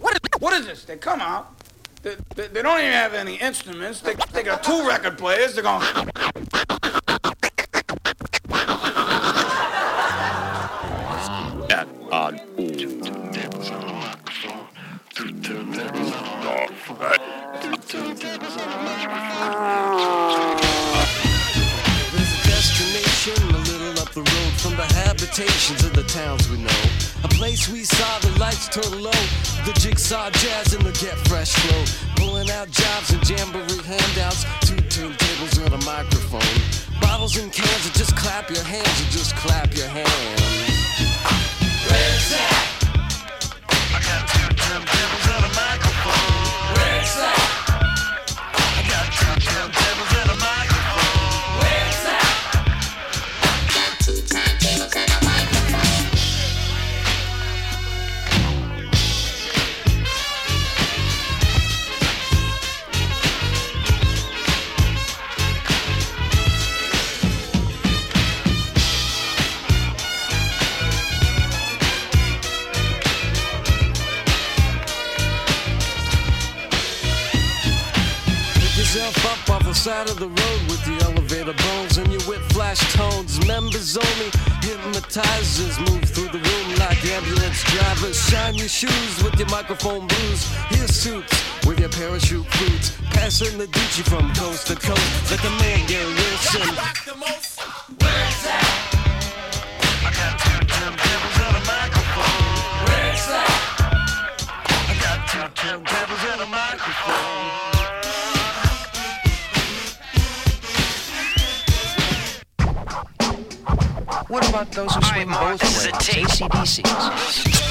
What is, what is this? They come out. They, they, they don't even have any instruments. They, they got two record players. They're going. are A microphone. What about those who swing both ways? ACDCs.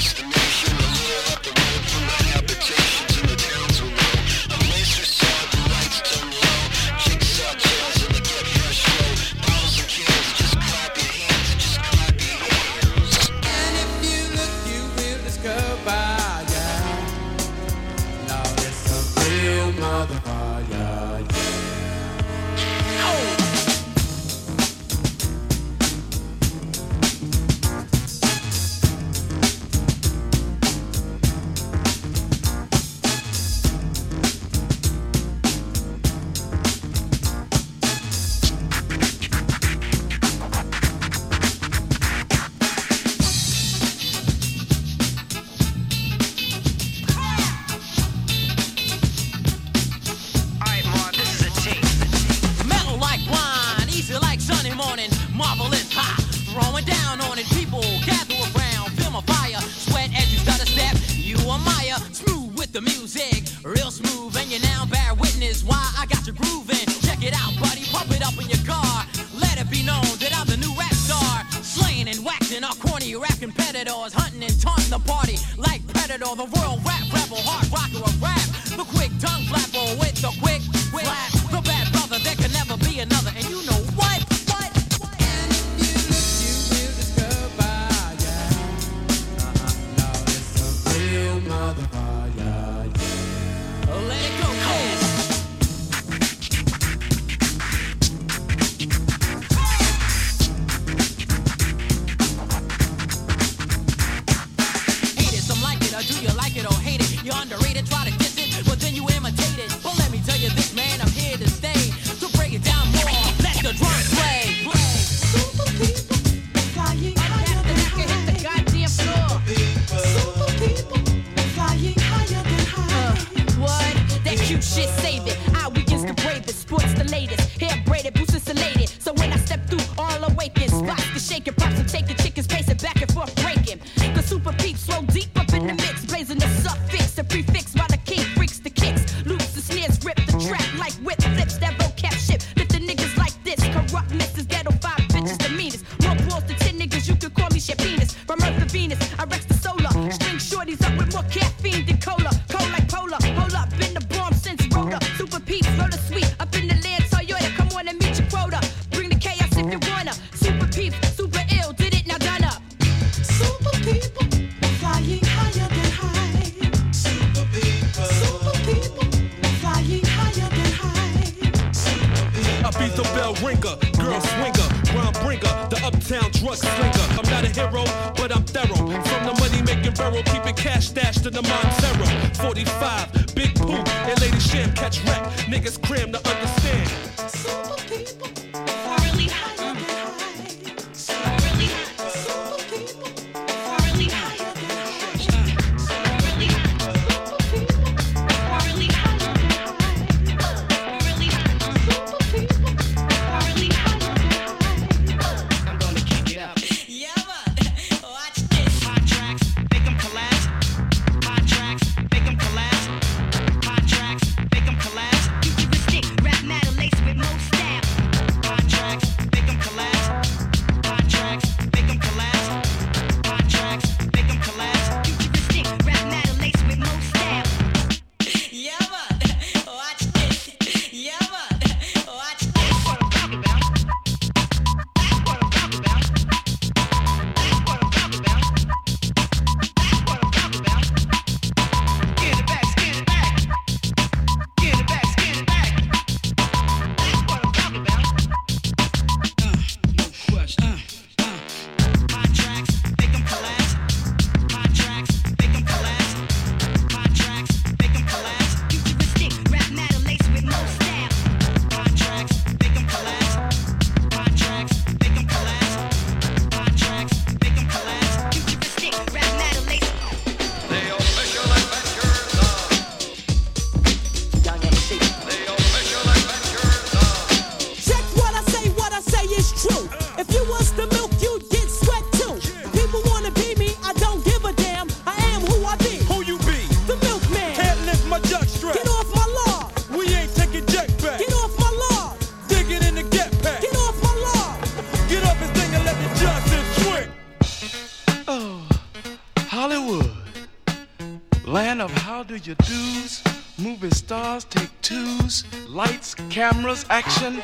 Cameras, action.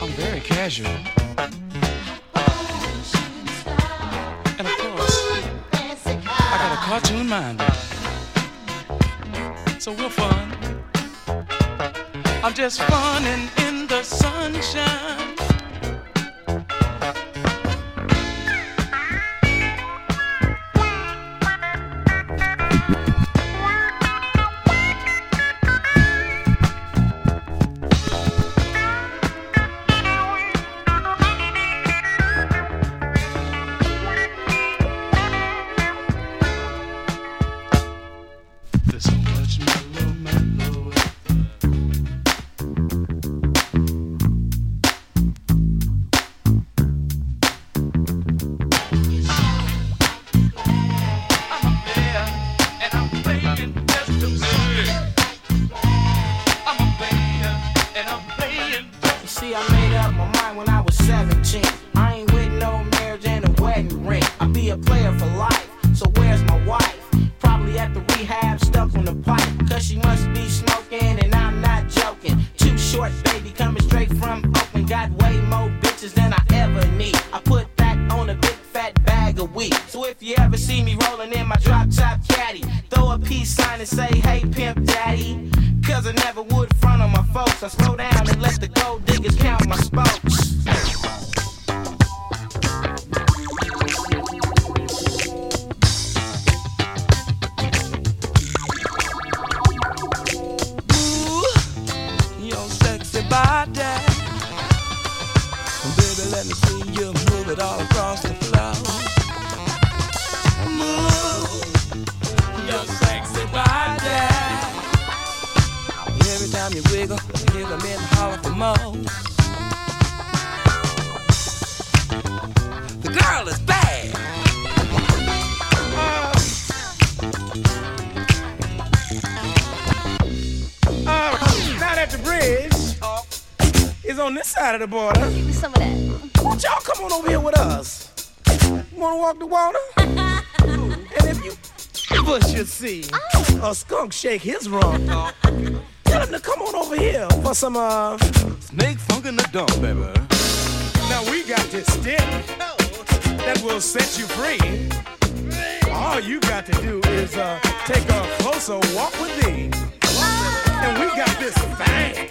I'm very casual. And of course, I got a cartoon mind. So we're fun. I'm just funnin' in the sunshine. Let me see you move it all across the floor. Move your sexy body. Every time you wiggle, you hear me holler for more. Is on this side of the border, Some of that. won't y'all come on over here with us? Wanna walk the water? and if you ever should see a skunk shake his rump, tell him to come on over here for some uh Snake funk in the dump, baby. Now we got this stick that will set you free. All you got to do is uh, take a closer walk with me. And we got this thing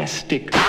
Wicked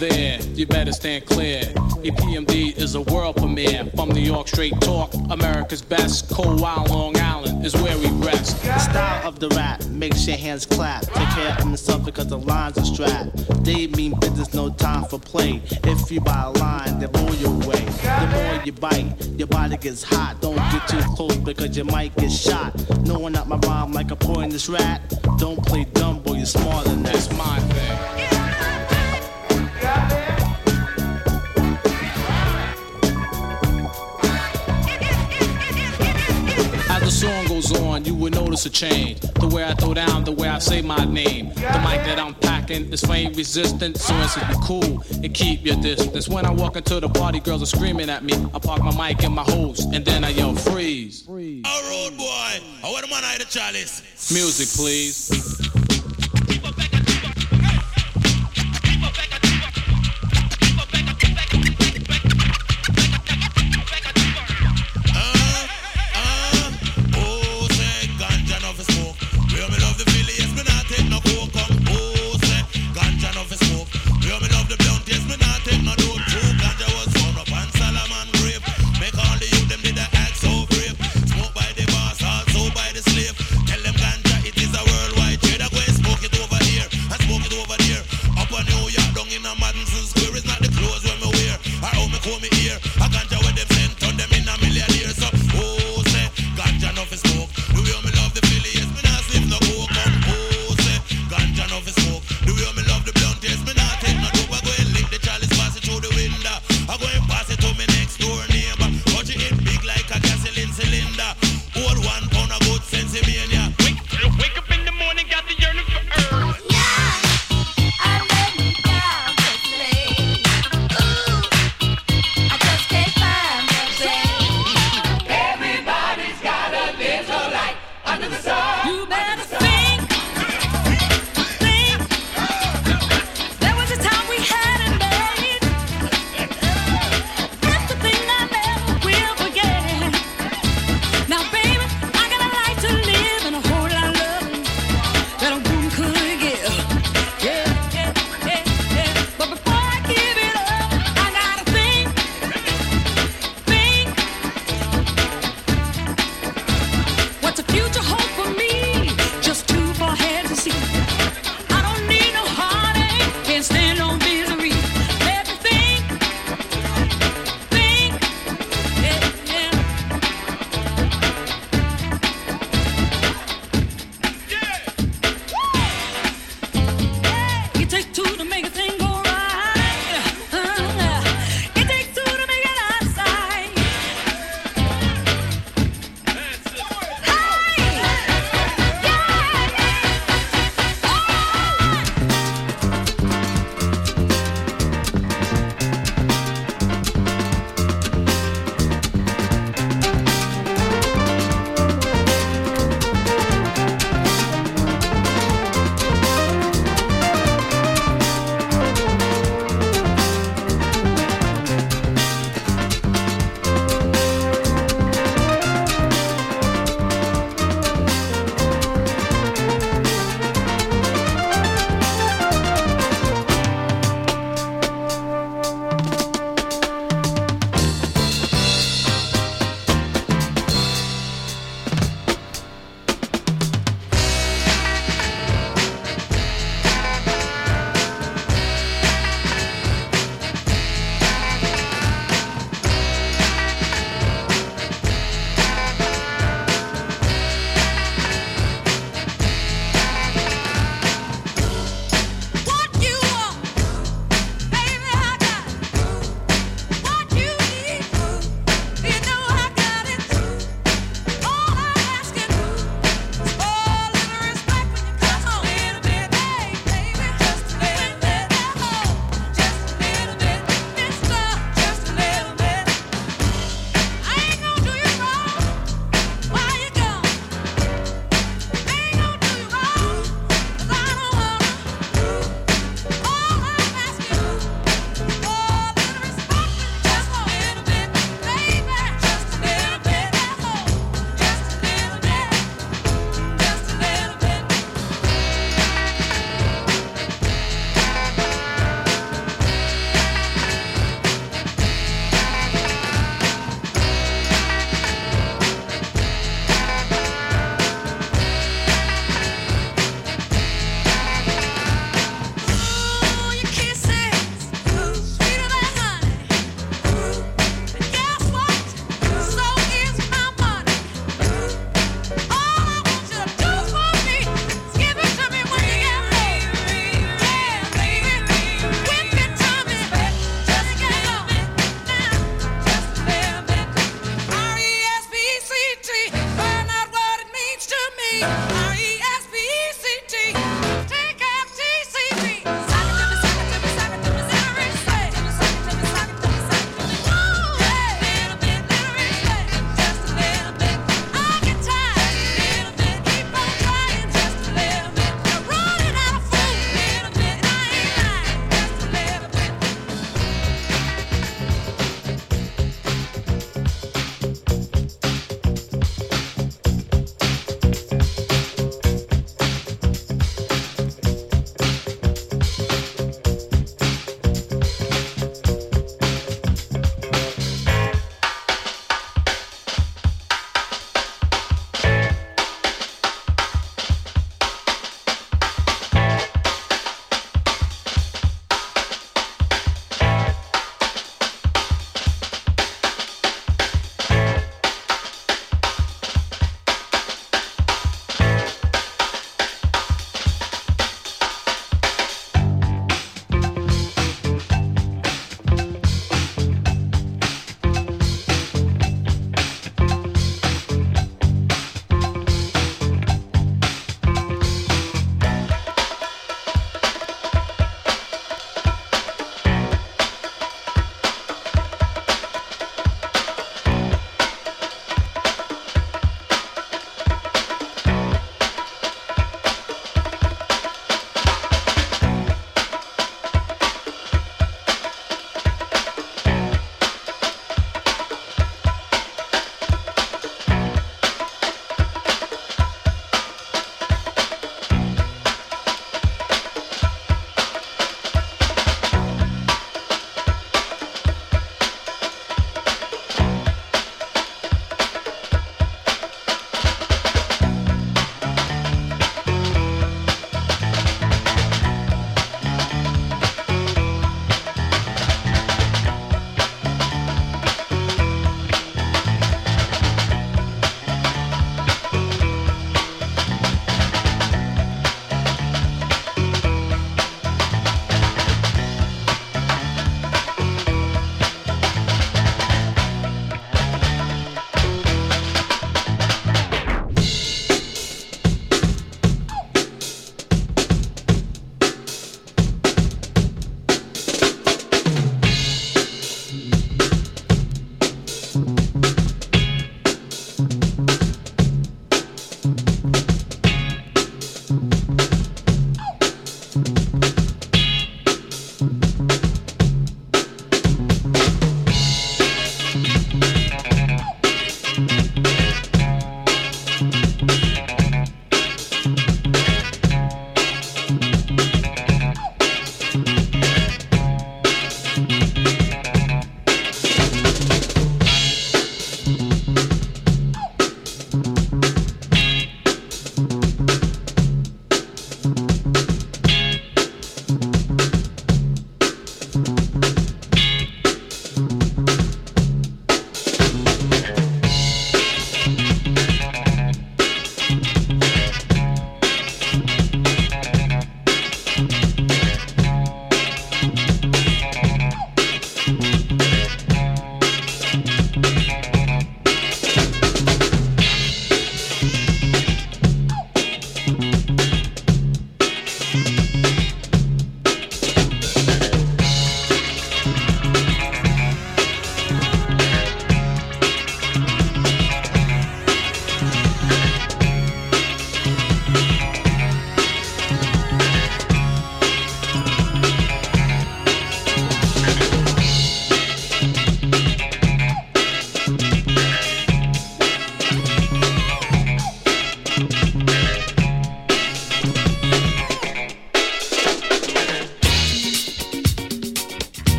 there, you better stand clear. EPMD is a world premiere. From New York, straight talk, America's best. Cold Wild Long Island is where we rest. The style of the rap makes your hands clap. Take care of yourself because the lines are strapped. They mean business, no time for play. If you buy a line, they blow you away. The more you bite, your body gets hot. Don't get too close because you might get shot. Knowing that my rhyme like a poisonous rat. Don't play dumb, boy, you're smarter than that. That's my thing. Goes on, you would notice a change. The way I throw down, the way I say my name. The mic that I'm packing is flame resistant, so it's be cool and keep your distance. When I walk into the party, girls are screaming at me. I park my mic in my hose, and then I yell freeze. A road boy, I want the man the chalice. Music, please.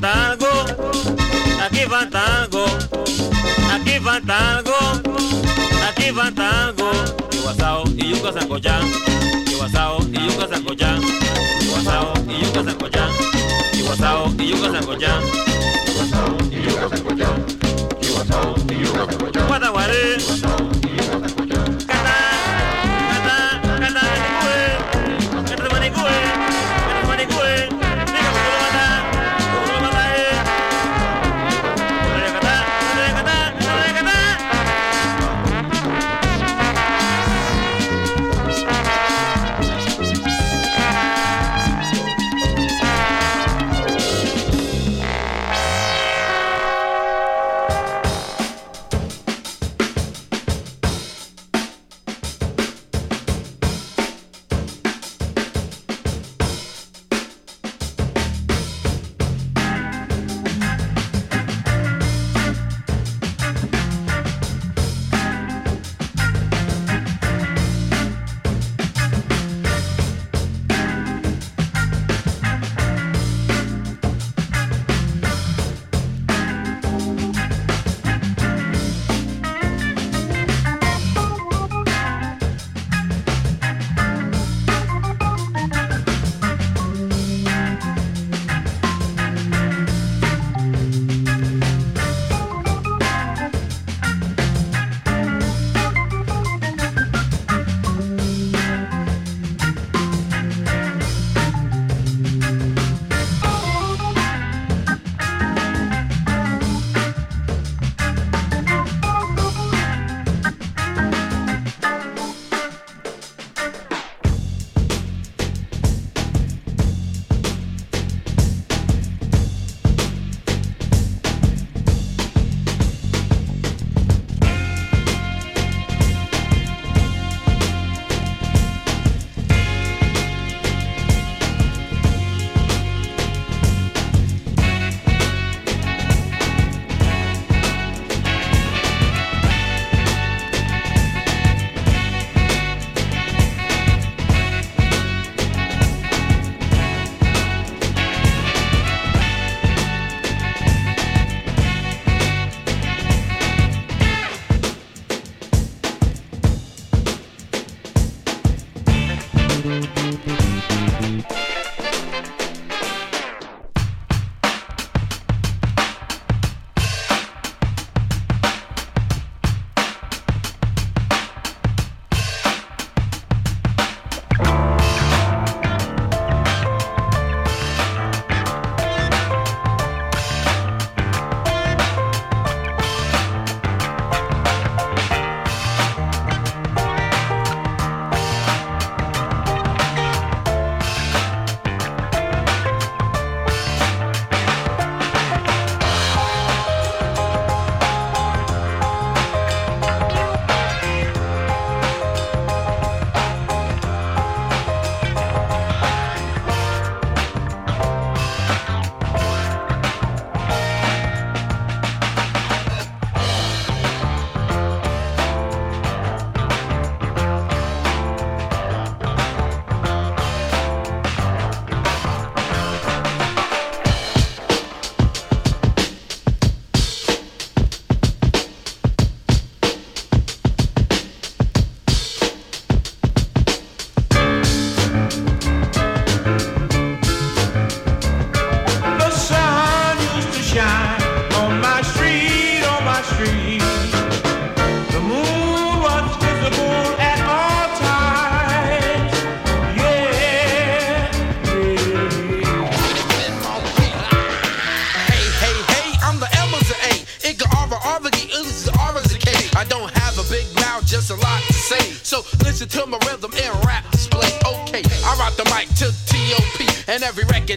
tango, aquí va tango, aquí va tango, aquí va tango. Iguazao y yuca sancochán, iguazao y yuca sancochán, iguazao y yuca sancochán, iguazao y yuca sancochán, iguazao y yuca sancochán, iguazao y yuca sancochán.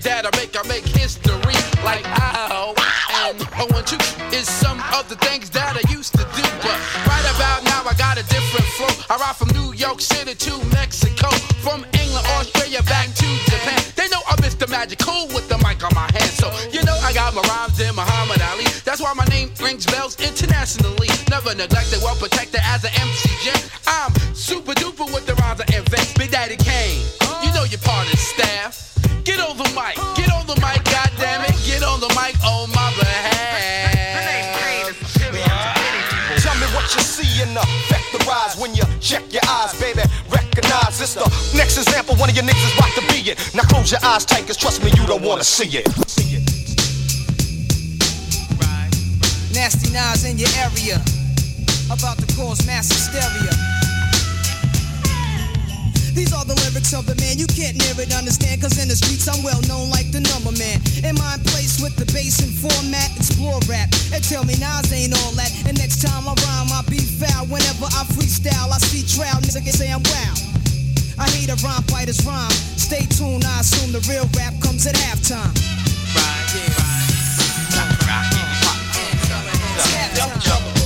your dad or make wanna see it. Nasty Nas in your area, about to cause mass hysteria. These are the lyrics of the man you can't near it, understand. Cause in the streets I'm well known like the number man. In my place with the bass and format, explore rap. And tell me Nas ain't all that. And next time I rhyme, I'll be foul. Whenever I freestyle, I see trial. Niggas say I'm wow. I hate a rhyme fighter's rhyme. Stay tuned, I assume the real rap comes at halftime. Right, yeah. Rock, rock.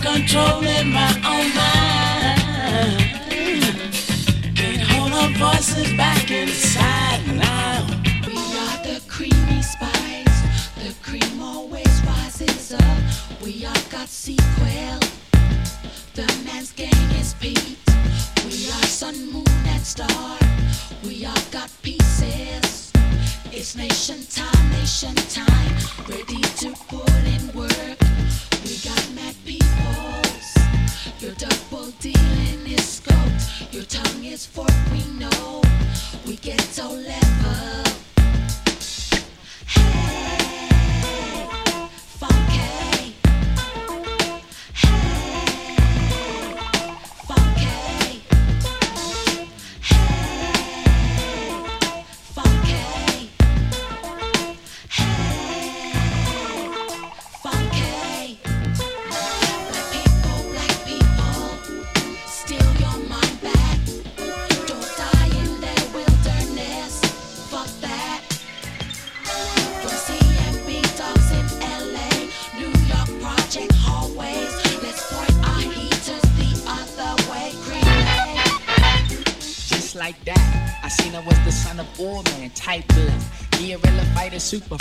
Control in my own mind. Can't hold our voices back inside now. We are the creamy spice. The cream always rises up. We are got super.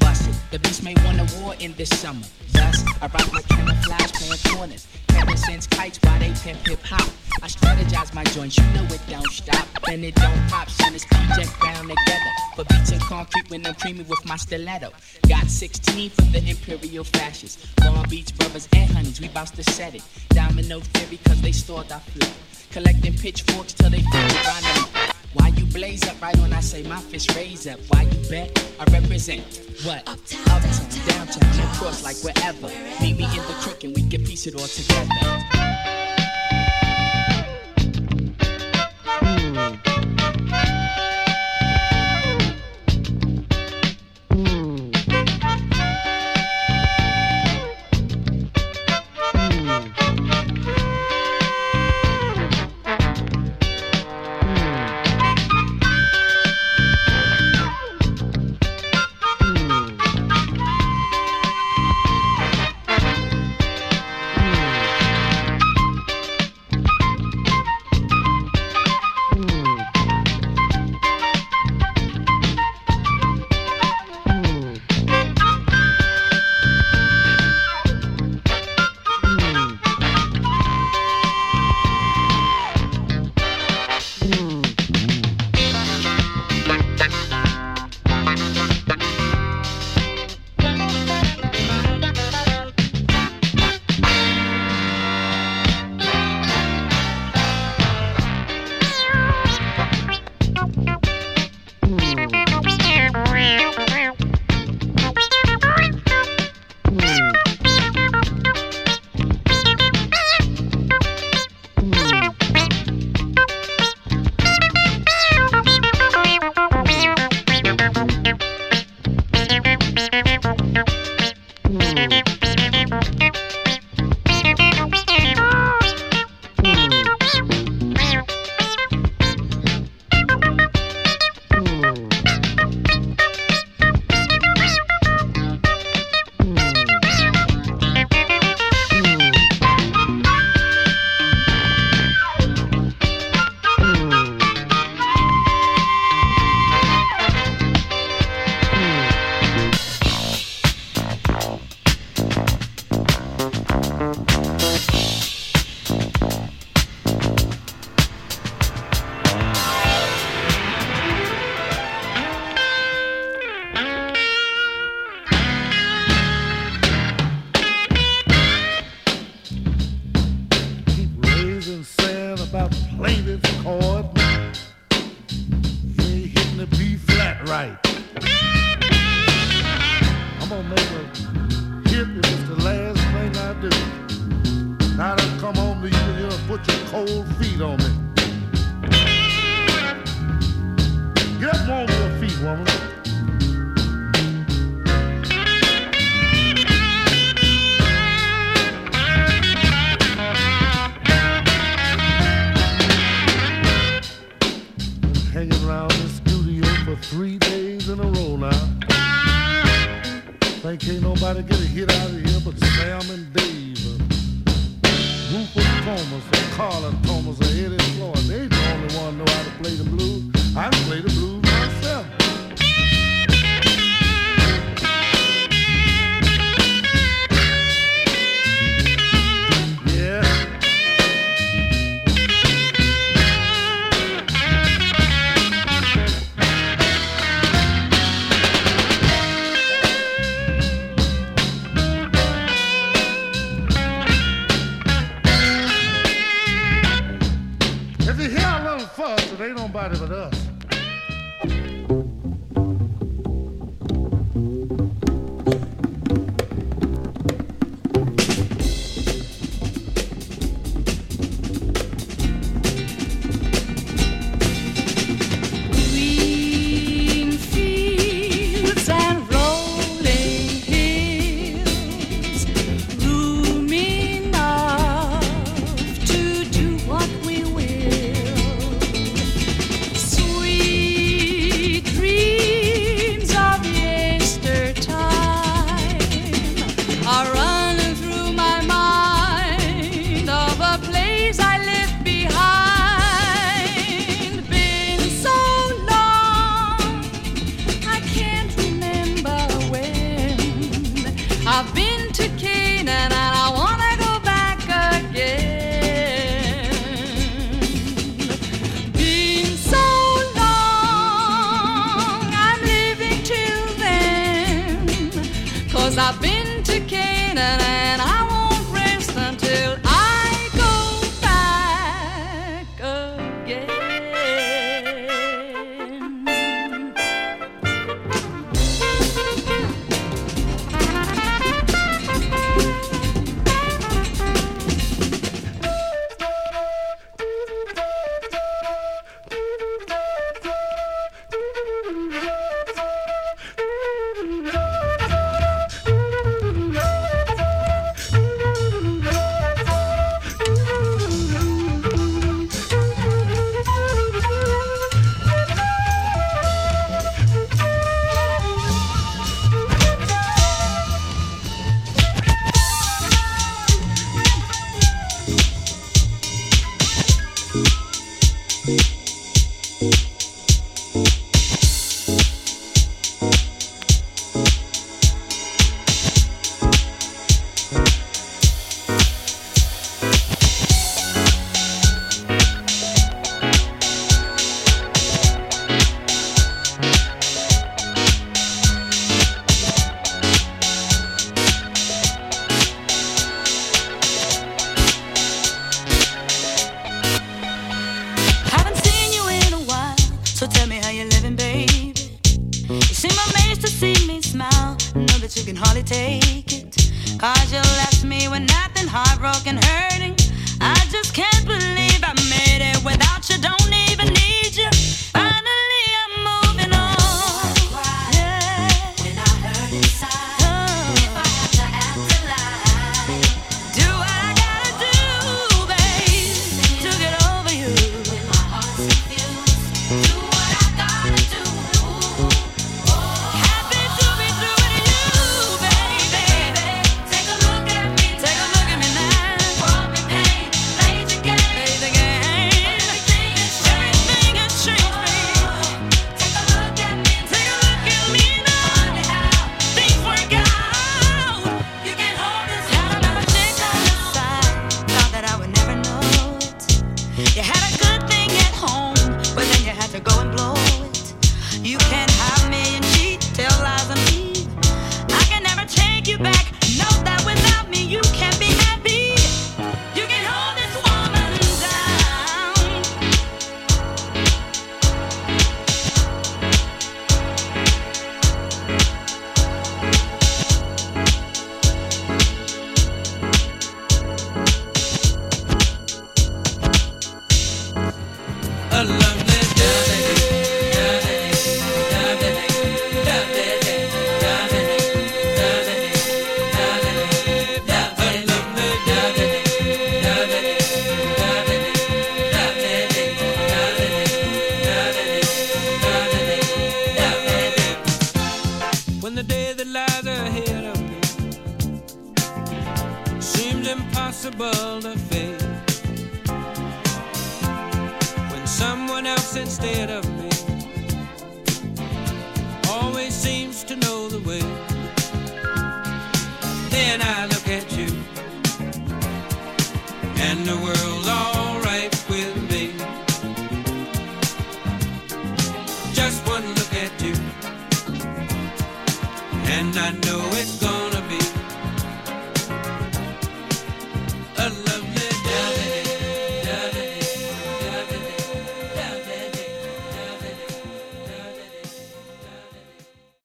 Busted. The beast may won a war in this summer. Thus, I rock my camouflage playing corners. Ever since kites, why they pimp hip hop. I strategize my joints, you know it don't stop. And it don't pop, son, it's project bound together. For beats and concrete when I'm creamy with my stiletto. Got 16 for the Imperial fascists. Long Beach brothers and honeys, we bout to set it. Domino theory, cause they stored our flow. Collecting pitchforks till they feel the. Why you blaze up right when I say my fist raise up? Why you bet? I represent what? Uptown, downtown, downtown, and cross like wherever. Meet me in the crook and we can piece it all together.